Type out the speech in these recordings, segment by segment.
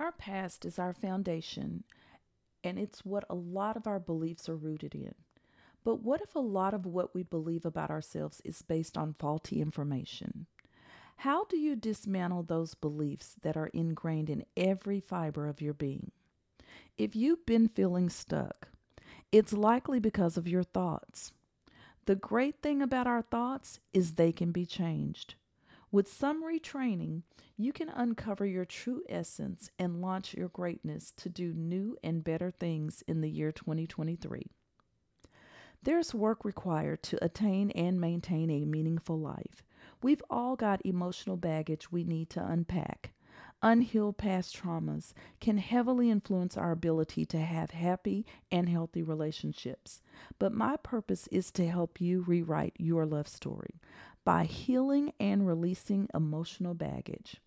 Our past is our foundation, and it's what a lot of our beliefs are rooted in. But what if a lot of what we believe about ourselves is based on faulty information? How do you dismantle those beliefs that are ingrained in every fiber of your being? If you've been feeling stuck, it's likely because of your thoughts. The great thing about our thoughts is they can be changed. With some retraining, you can uncover your true essence and launch your greatness to do new and better things in the year 2023. There's work required to attain and maintain a meaningful life. We've all got emotional baggage we need to unpack. Unhealed past traumas can heavily influence our ability to have happy and healthy relationships. But my purpose is to help you rewrite your love story by healing and releasing emotional baggage.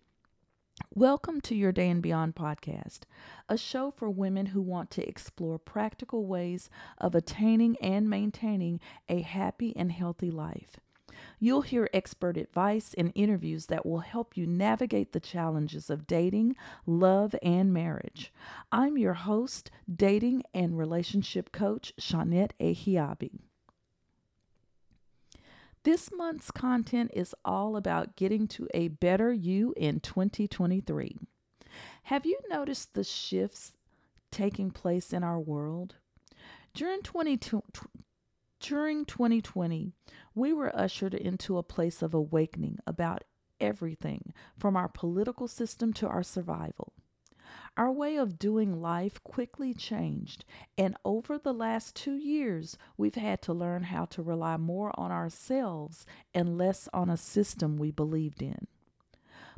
Welcome to your Day and Beyond podcast, a show for women who want to explore practical ways of attaining and maintaining a happy and healthy life. You'll hear expert advice and interviews that will help you navigate the challenges of dating, love, and marriage. I'm your host, dating and relationship coach, Shawnette Ahiabi. This month's content is all about getting to a better you in 2023. Have you noticed the shifts taking place in our world? During 2020, during 2020, we were ushered into a place of awakening about everything from our political system to our survival. Our way of doing life quickly changed, and over the last two years, we've had to learn how to rely more on ourselves and less on a system we believed in.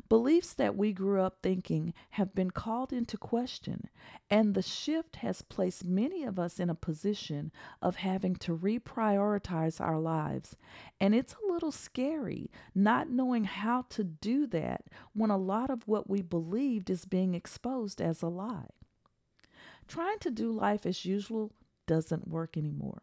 Beliefs that we grew up thinking have been called into question, and the shift has placed many of us in a position of having to reprioritize our lives. And it's a little scary not knowing how to do that when a lot of what we believed is being exposed as a lie. Trying to do life as usual doesn't work anymore.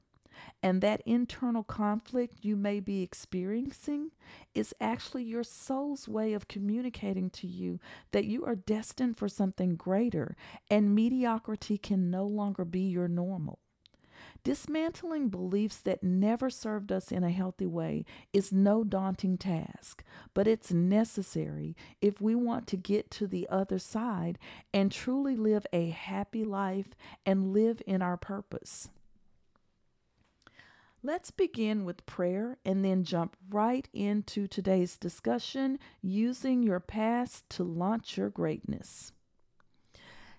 And that internal conflict you may be experiencing is actually your soul's way of communicating to you that you are destined for something greater and mediocrity can no longer be your normal. Dismantling beliefs that never served us in a healthy way is no daunting task, but it's necessary if we want to get to the other side and truly live a happy life and live in our purpose. Let's begin with prayer and then jump right into today's discussion using your past to launch your greatness.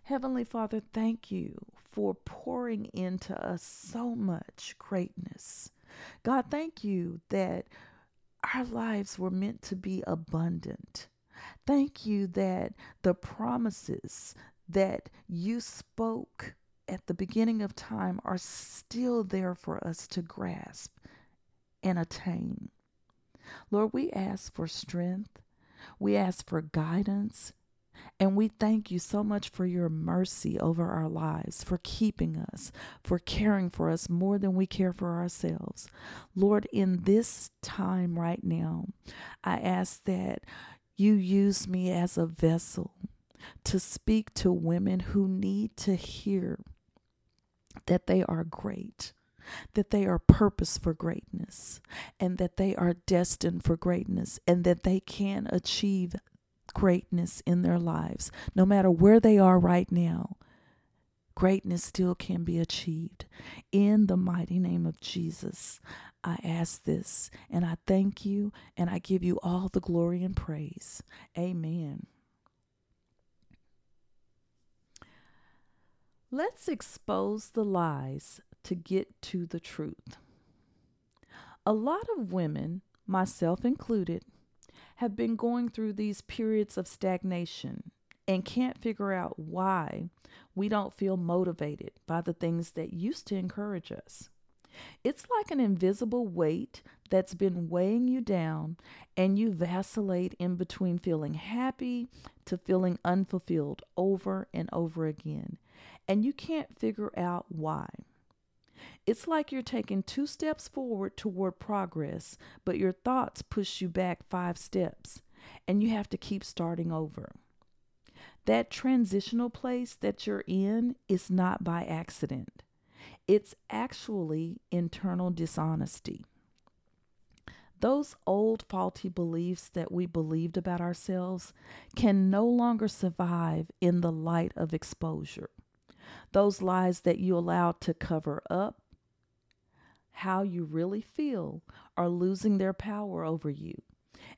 Heavenly Father, thank you for pouring into us so much greatness. God, thank you that our lives were meant to be abundant. Thank you that the promises that you spoke at the beginning of time are still there for us to grasp and attain. Lord, we ask for strength, we ask for guidance, and we thank you so much for your mercy over our lives, for keeping us, for caring for us more than we care for ourselves. Lord, in this time right now, I ask that you use me as a vessel to speak to women who need to hear that they are great, that they are purpose for greatness, and that they are destined for greatness, and that they can achieve greatness in their lives, no matter where they are right now. Greatness still can be achieved. In the mighty name of Jesus, I ask this and I thank you and I give you all the glory and praise. Amen. Let's expose the lies to get to the truth. A lot of women, myself included, have been going through these periods of stagnation and can't figure out why we don't feel motivated by the things that used to encourage us. It's like an invisible weight that's been weighing you down, and you vacillate in between feeling happy to feeling unfulfilled over and over again and you can't figure out why. It's like you're taking two steps forward toward progress, but your thoughts push you back five steps, and you have to keep starting over. That transitional place that you're in is not by accident, it's actually internal dishonesty. Those old faulty beliefs that we believed about ourselves can no longer survive in the light of exposure. Those lies that you allowed to cover up how you really feel are losing their power over you.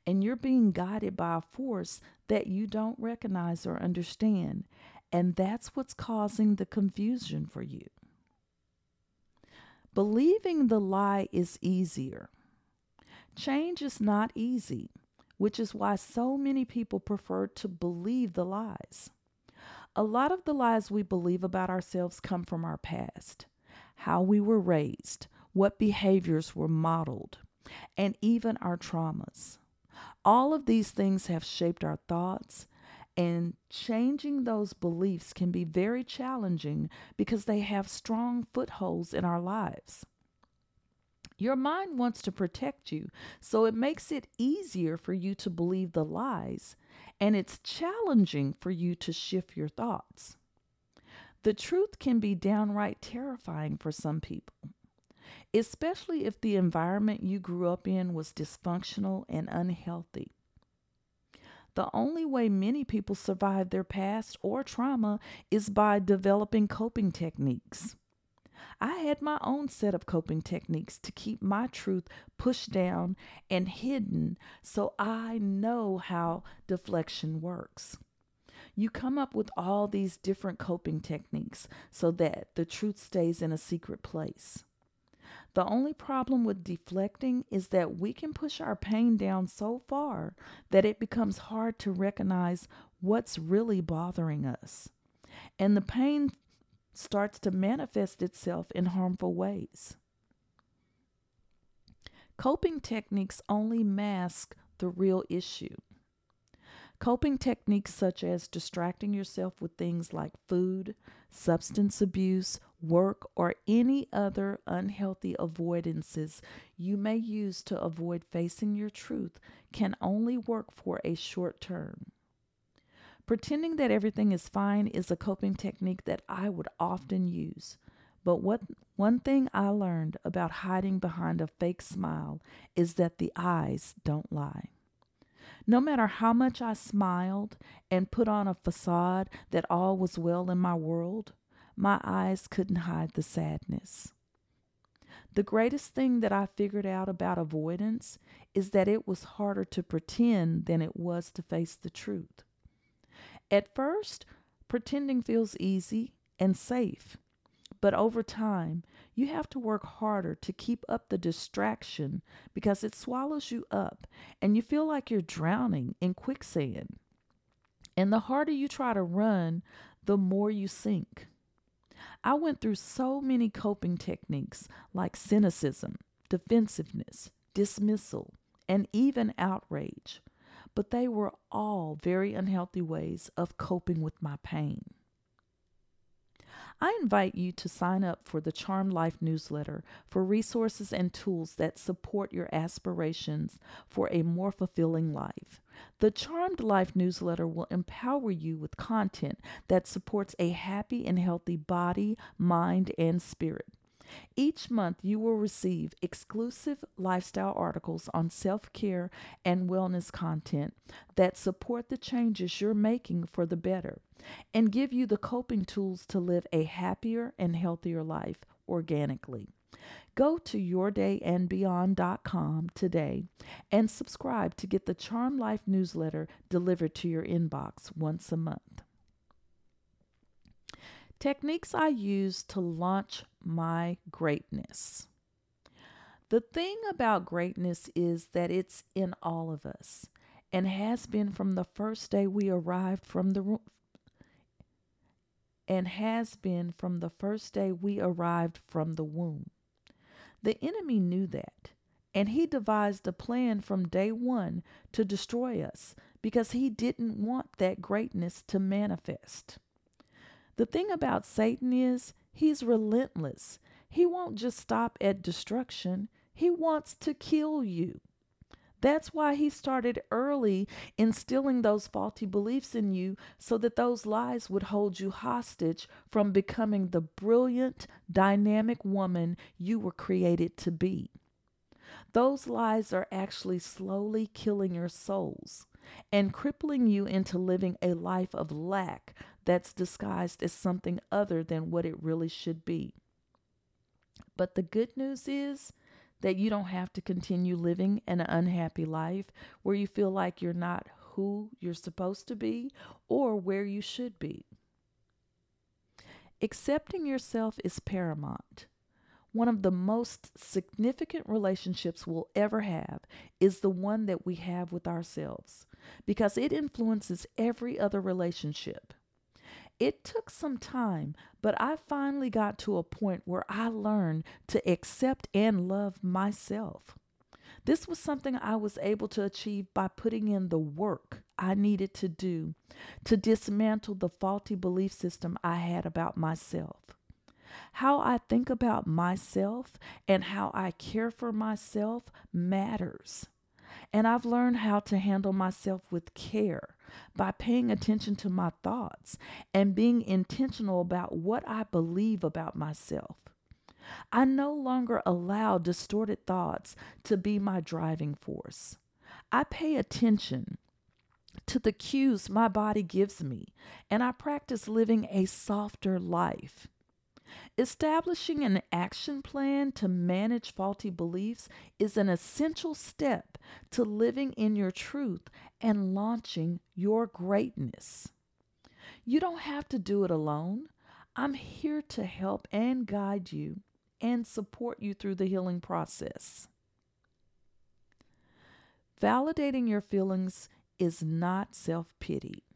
And you're being guided by a force that you don't recognize or understand. And that's what's causing the confusion for you. Believing the lie is easier. Change is not easy, which is why so many people prefer to believe the lies. A lot of the lies we believe about ourselves come from our past, how we were raised, what behaviors were modeled, and even our traumas. All of these things have shaped our thoughts, and changing those beliefs can be very challenging because they have strong footholds in our lives. Your mind wants to protect you, so it makes it easier for you to believe the lies, and it's challenging for you to shift your thoughts. The truth can be downright terrifying for some people especially if the environment you grew up in was dysfunctional and unhealthy. The only way many people survive their past or trauma is by developing coping techniques. I had my own set of coping techniques to keep my truth pushed down and hidden so I know how deflection works. You come up with all these different coping techniques so that the truth stays in a secret place. The only problem with deflecting is that we can push our pain down so far that it becomes hard to recognize what's really bothering us. And the pain starts to manifest itself in harmful ways. Coping techniques only mask the real issue. Coping techniques such as distracting yourself with things like food, substance abuse, work, or any other unhealthy avoidances you may use to avoid facing your truth can only work for a short term. Pretending that everything is fine is a coping technique that I would often use. But what one thing I learned about hiding behind a fake smile is that the eyes don't lie. No matter how much I smiled and put on a facade that all was well in my world, my eyes couldn't hide the sadness. The greatest thing that I figured out about avoidance is that it was harder to pretend than it was to face the truth. At first, pretending feels easy and safe, but over time, you have to work harder to keep up the distraction because it swallows you up and you feel like you're drowning in quicksand. And the harder you try to run, the more you sink. I went through so many coping techniques like cynicism, defensiveness, dismissal, and even outrage, but they were all very unhealthy ways of coping with my pain. I invite you to sign up for the Charmed Life newsletter for resources and tools that support your aspirations for a more fulfilling life. The Charmed Life newsletter will empower you with content that supports a happy and healthy body, mind, and spirit. Each month, you will receive exclusive lifestyle articles on self care and wellness content that support the changes you're making for the better and give you the coping tools to live a happier and healthier life organically. Go to yourdayandbeyond.com today and subscribe to get the Charmed Life newsletter delivered to your inbox once a month. Techniques I use to launch my greatness. The thing about greatness is that it's in all of us and has been from the first day we arrived from the and has been from the first day we arrived from the womb. The enemy knew that, and he devised a plan from day one to destroy us because he didn't want that greatness to manifest. The thing about Satan is he's relentless. He won't just stop at destruction, he wants to kill you. That's why he started early instilling those faulty beliefs in you so that those lies would hold you hostage from becoming the brilliant, dynamic woman you were created to be. Those lies are actually slowly killing your souls and crippling you into living a life of lack that's disguised as something other than what it really should be. But the good news is that you don't have to continue living an unhappy life where you feel like you're not who you're supposed to be or where you should be. Accepting yourself is paramount. One of the most significant relationships we'll ever have is the one that we have with ourselves because it influences every other relationship. It took some time, but I finally got to a point where I learned to accept and love myself. This was something I was able to achieve by putting in the work I needed to do to dismantle the faulty belief system I had about myself. How I think about myself and how I care for myself matters. And I've learned how to handle myself with care by paying attention to my thoughts and being intentional about what I believe about myself. I no longer allow distorted thoughts to be my driving force. I pay attention to the cues my body gives me, and I practice living a softer life. Establishing an action plan to manage faulty beliefs is an essential step to living in your truth and launching your greatness. You don't have to do it alone. I'm here to help and guide you and support you through the healing process. Validating your feelings is not self pity.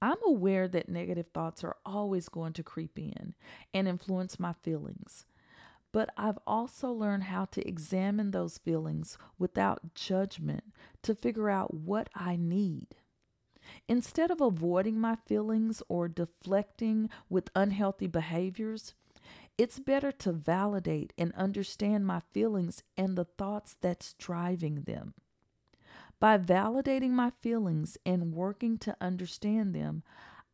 I'm aware that negative thoughts are always going to creep in and influence my feelings. But I've also learned how to examine those feelings without judgment to figure out what I need. Instead of avoiding my feelings or deflecting with unhealthy behaviors, it's better to validate and understand my feelings and the thoughts that's driving them. By validating my feelings and working to understand them,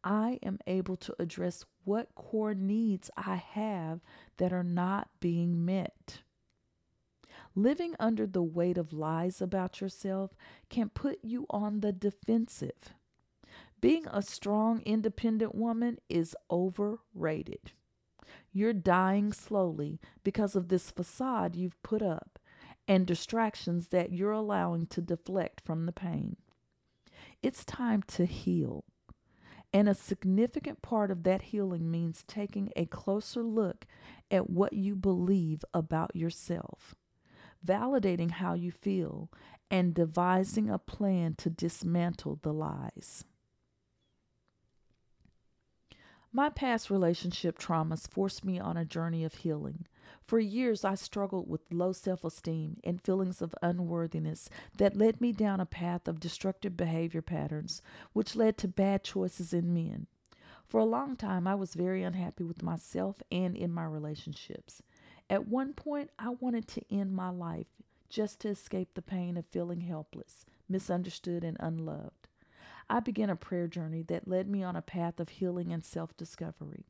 I am able to address what core needs I have that are not being met. Living under the weight of lies about yourself can put you on the defensive. Being a strong, independent woman is overrated. You're dying slowly because of this facade you've put up and distractions that you're allowing to deflect from the pain. It's time to heal. And a significant part of that healing means taking a closer look at what you believe about yourself, validating how you feel, and devising a plan to dismantle the lies. My past relationship traumas forced me on a journey of healing. For years, I struggled with low self esteem and feelings of unworthiness that led me down a path of destructive behavior patterns, which led to bad choices in men. For a long time, I was very unhappy with myself and in my relationships. At one point, I wanted to end my life just to escape the pain of feeling helpless, misunderstood, and unloved. I began a prayer journey that led me on a path of healing and self discovery.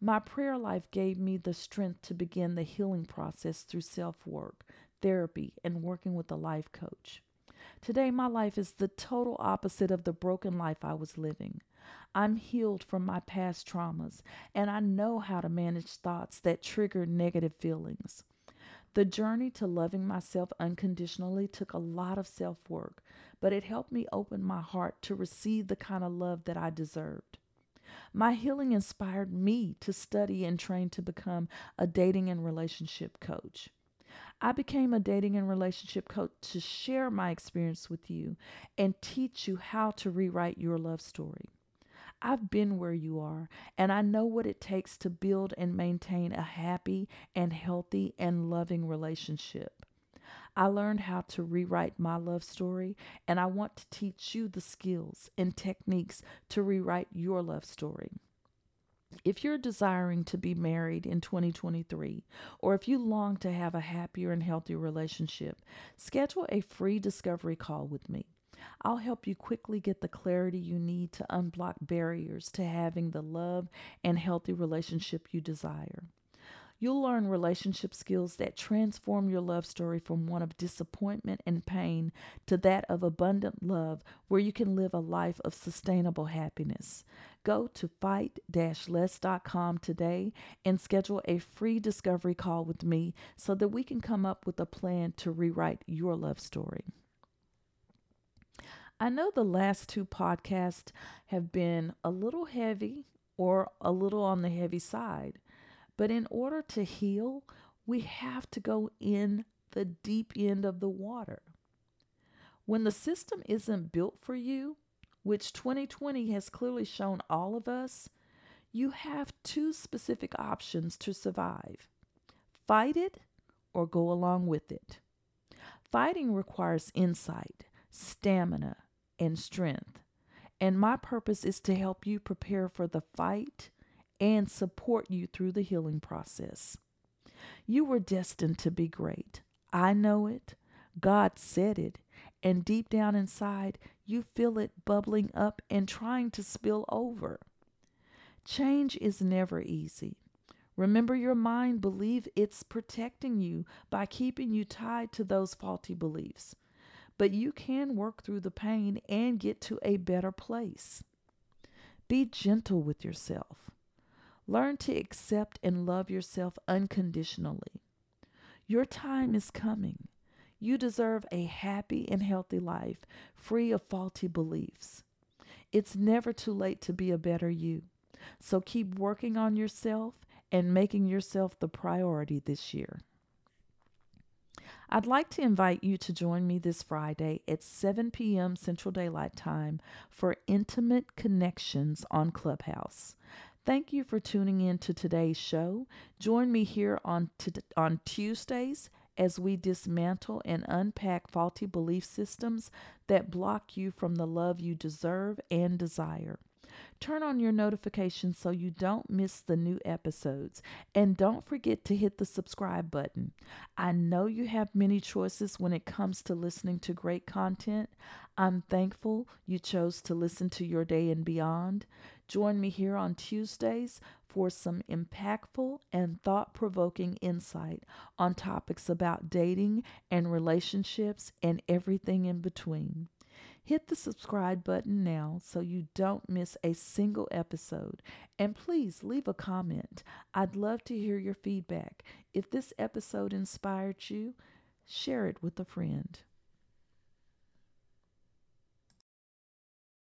My prayer life gave me the strength to begin the healing process through self work, therapy, and working with a life coach. Today, my life is the total opposite of the broken life I was living. I'm healed from my past traumas, and I know how to manage thoughts that trigger negative feelings. The journey to loving myself unconditionally took a lot of self work, but it helped me open my heart to receive the kind of love that I deserved. My healing inspired me to study and train to become a dating and relationship coach. I became a dating and relationship coach to share my experience with you and teach you how to rewrite your love story. I've been where you are, and I know what it takes to build and maintain a happy and healthy and loving relationship. I learned how to rewrite my love story, and I want to teach you the skills and techniques to rewrite your love story. If you're desiring to be married in 2023, or if you long to have a happier and healthier relationship, schedule a free discovery call with me. I'll help you quickly get the clarity you need to unblock barriers to having the love and healthy relationship you desire. You'll learn relationship skills that transform your love story from one of disappointment and pain to that of abundant love, where you can live a life of sustainable happiness. Go to fight less.com today and schedule a free discovery call with me so that we can come up with a plan to rewrite your love story. I know the last two podcasts have been a little heavy or a little on the heavy side. But in order to heal, we have to go in the deep end of the water. When the system isn't built for you, which 2020 has clearly shown all of us, you have two specific options to survive fight it or go along with it. Fighting requires insight, stamina, and strength. And my purpose is to help you prepare for the fight and support you through the healing process. You were destined to be great. I know it. God said it. And deep down inside, you feel it bubbling up and trying to spill over. Change is never easy. Remember your mind believe it's protecting you by keeping you tied to those faulty beliefs. But you can work through the pain and get to a better place. Be gentle with yourself. Learn to accept and love yourself unconditionally. Your time is coming. You deserve a happy and healthy life, free of faulty beliefs. It's never too late to be a better you. So keep working on yourself and making yourself the priority this year. I'd like to invite you to join me this Friday at 7 p.m. Central Daylight Time for Intimate Connections on Clubhouse. Thank you for tuning in to today's show. Join me here on, t- on Tuesdays as we dismantle and unpack faulty belief systems that block you from the love you deserve and desire. Turn on your notifications so you don't miss the new episodes. And don't forget to hit the subscribe button. I know you have many choices when it comes to listening to great content. I'm thankful you chose to listen to Your Day and Beyond. Join me here on Tuesdays for some impactful and thought provoking insight on topics about dating and relationships and everything in between. Hit the subscribe button now so you don't miss a single episode. And please leave a comment. I'd love to hear your feedback. If this episode inspired you, share it with a friend.